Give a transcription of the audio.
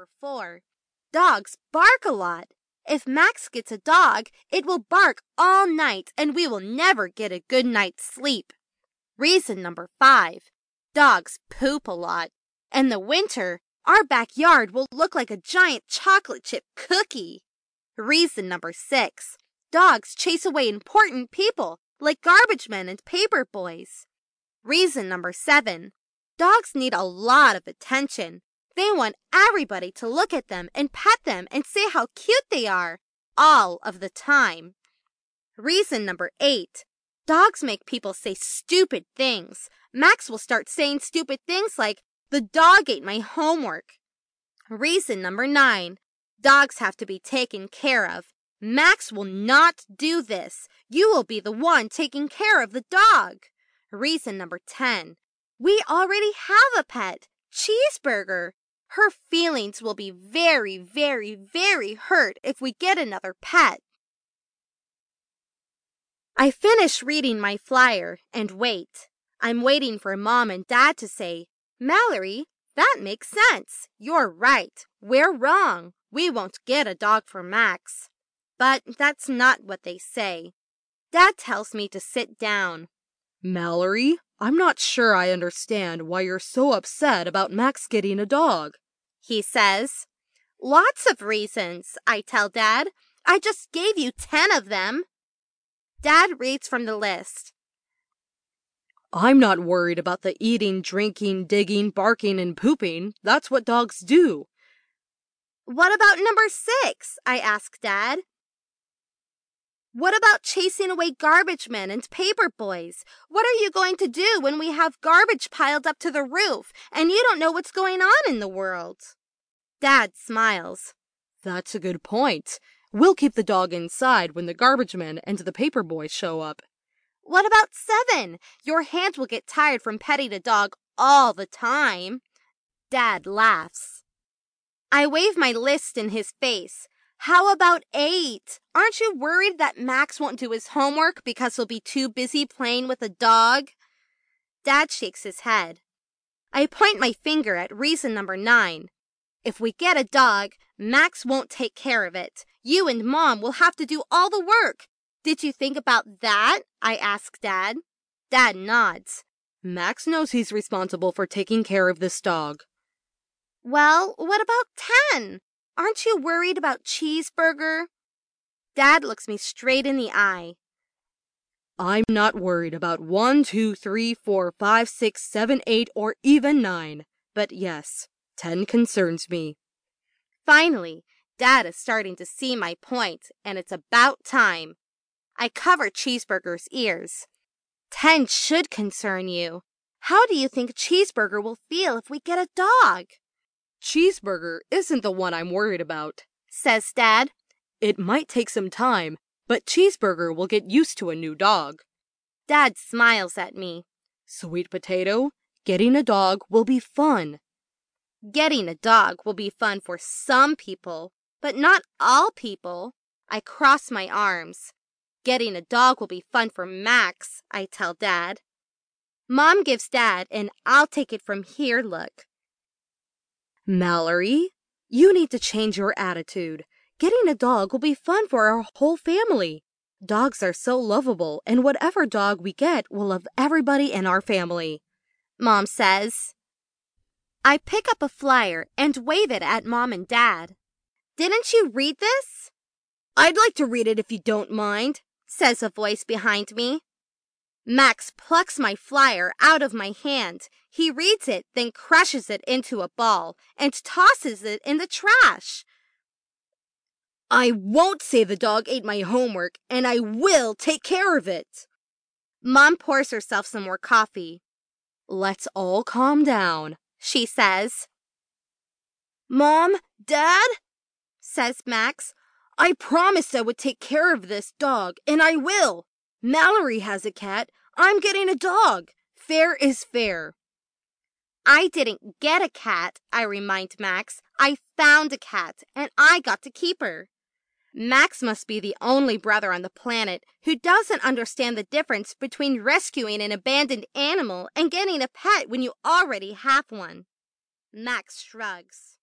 number four. Dogs bark a lot. If Max gets a dog, it will bark all night and we will never get a good night's sleep. Reason number five. Dogs poop a lot. In the winter, our backyard will look like a giant chocolate chip cookie. Reason number six. Dogs chase away important people like garbage men and paper boys. Reason number seven. Dogs need a lot of attention. They want everybody to look at them and pet them and say how cute they are all of the time. Reason number eight. Dogs make people say stupid things. Max will start saying stupid things like, the dog ate my homework. Reason number nine. Dogs have to be taken care of. Max will not do this. You will be the one taking care of the dog. Reason number 10. We already have a pet, Cheeseburger. Her feelings will be very, very, very hurt if we get another pet. I finish reading my flyer and wait. I'm waiting for mom and dad to say, Mallory, that makes sense. You're right. We're wrong. We won't get a dog for Max. But that's not what they say. Dad tells me to sit down. Mallory, I'm not sure I understand why you're so upset about Max getting a dog. He says. Lots of reasons, I tell Dad. I just gave you ten of them. Dad reads from the list. I'm not worried about the eating, drinking, digging, barking, and pooping. That's what dogs do. What about number six? I ask Dad. What about chasing away garbage men and paper boys? What are you going to do when we have garbage piled up to the roof and you don't know what's going on in the world? Dad smiles. That's a good point. We'll keep the dog inside when the garbage men and the paper boys show up. What about seven? Your hands will get tired from petting a dog all the time. Dad laughs. I wave my list in his face. How about eight? Aren't you worried that Max won't do his homework because he'll be too busy playing with a dog? Dad shakes his head. I point my finger at reason number nine. If we get a dog, Max won't take care of it. You and Mom will have to do all the work. Did you think about that? I ask Dad. Dad nods. Max knows he's responsible for taking care of this dog. Well, what about ten? Aren't you worried about Cheeseburger? Dad looks me straight in the eye. I'm not worried about one, two, three, four, five, six, seven, eight, or even nine. But yes, ten concerns me. Finally, Dad is starting to see my point, and it's about time. I cover Cheeseburger's ears. Ten should concern you. How do you think Cheeseburger will feel if we get a dog? Cheeseburger isn't the one I'm worried about, says Dad. It might take some time, but Cheeseburger will get used to a new dog. Dad smiles at me. Sweet potato, getting a dog will be fun. Getting a dog will be fun for some people, but not all people. I cross my arms. Getting a dog will be fun for Max, I tell Dad. Mom gives Dad an I'll take it from here look. Mallory, you need to change your attitude. Getting a dog will be fun for our whole family. Dogs are so lovable, and whatever dog we get will love everybody in our family. Mom says. I pick up a flyer and wave it at Mom and Dad. Didn't you read this? I'd like to read it if you don't mind, says a voice behind me. Max plucks my flyer out of my hand. He reads it, then crushes it into a ball and tosses it in the trash. I won't say the dog ate my homework, and I will take care of it. Mom pours herself some more coffee. Let's all calm down, she says. Mom, Dad, says Max, I promised I would take care of this dog, and I will. Mallory has a cat. I'm getting a dog. Fair is fair. I didn't get a cat, I remind Max. I found a cat, and I got to keep her. Max must be the only brother on the planet who doesn't understand the difference between rescuing an abandoned animal and getting a pet when you already have one. Max shrugs.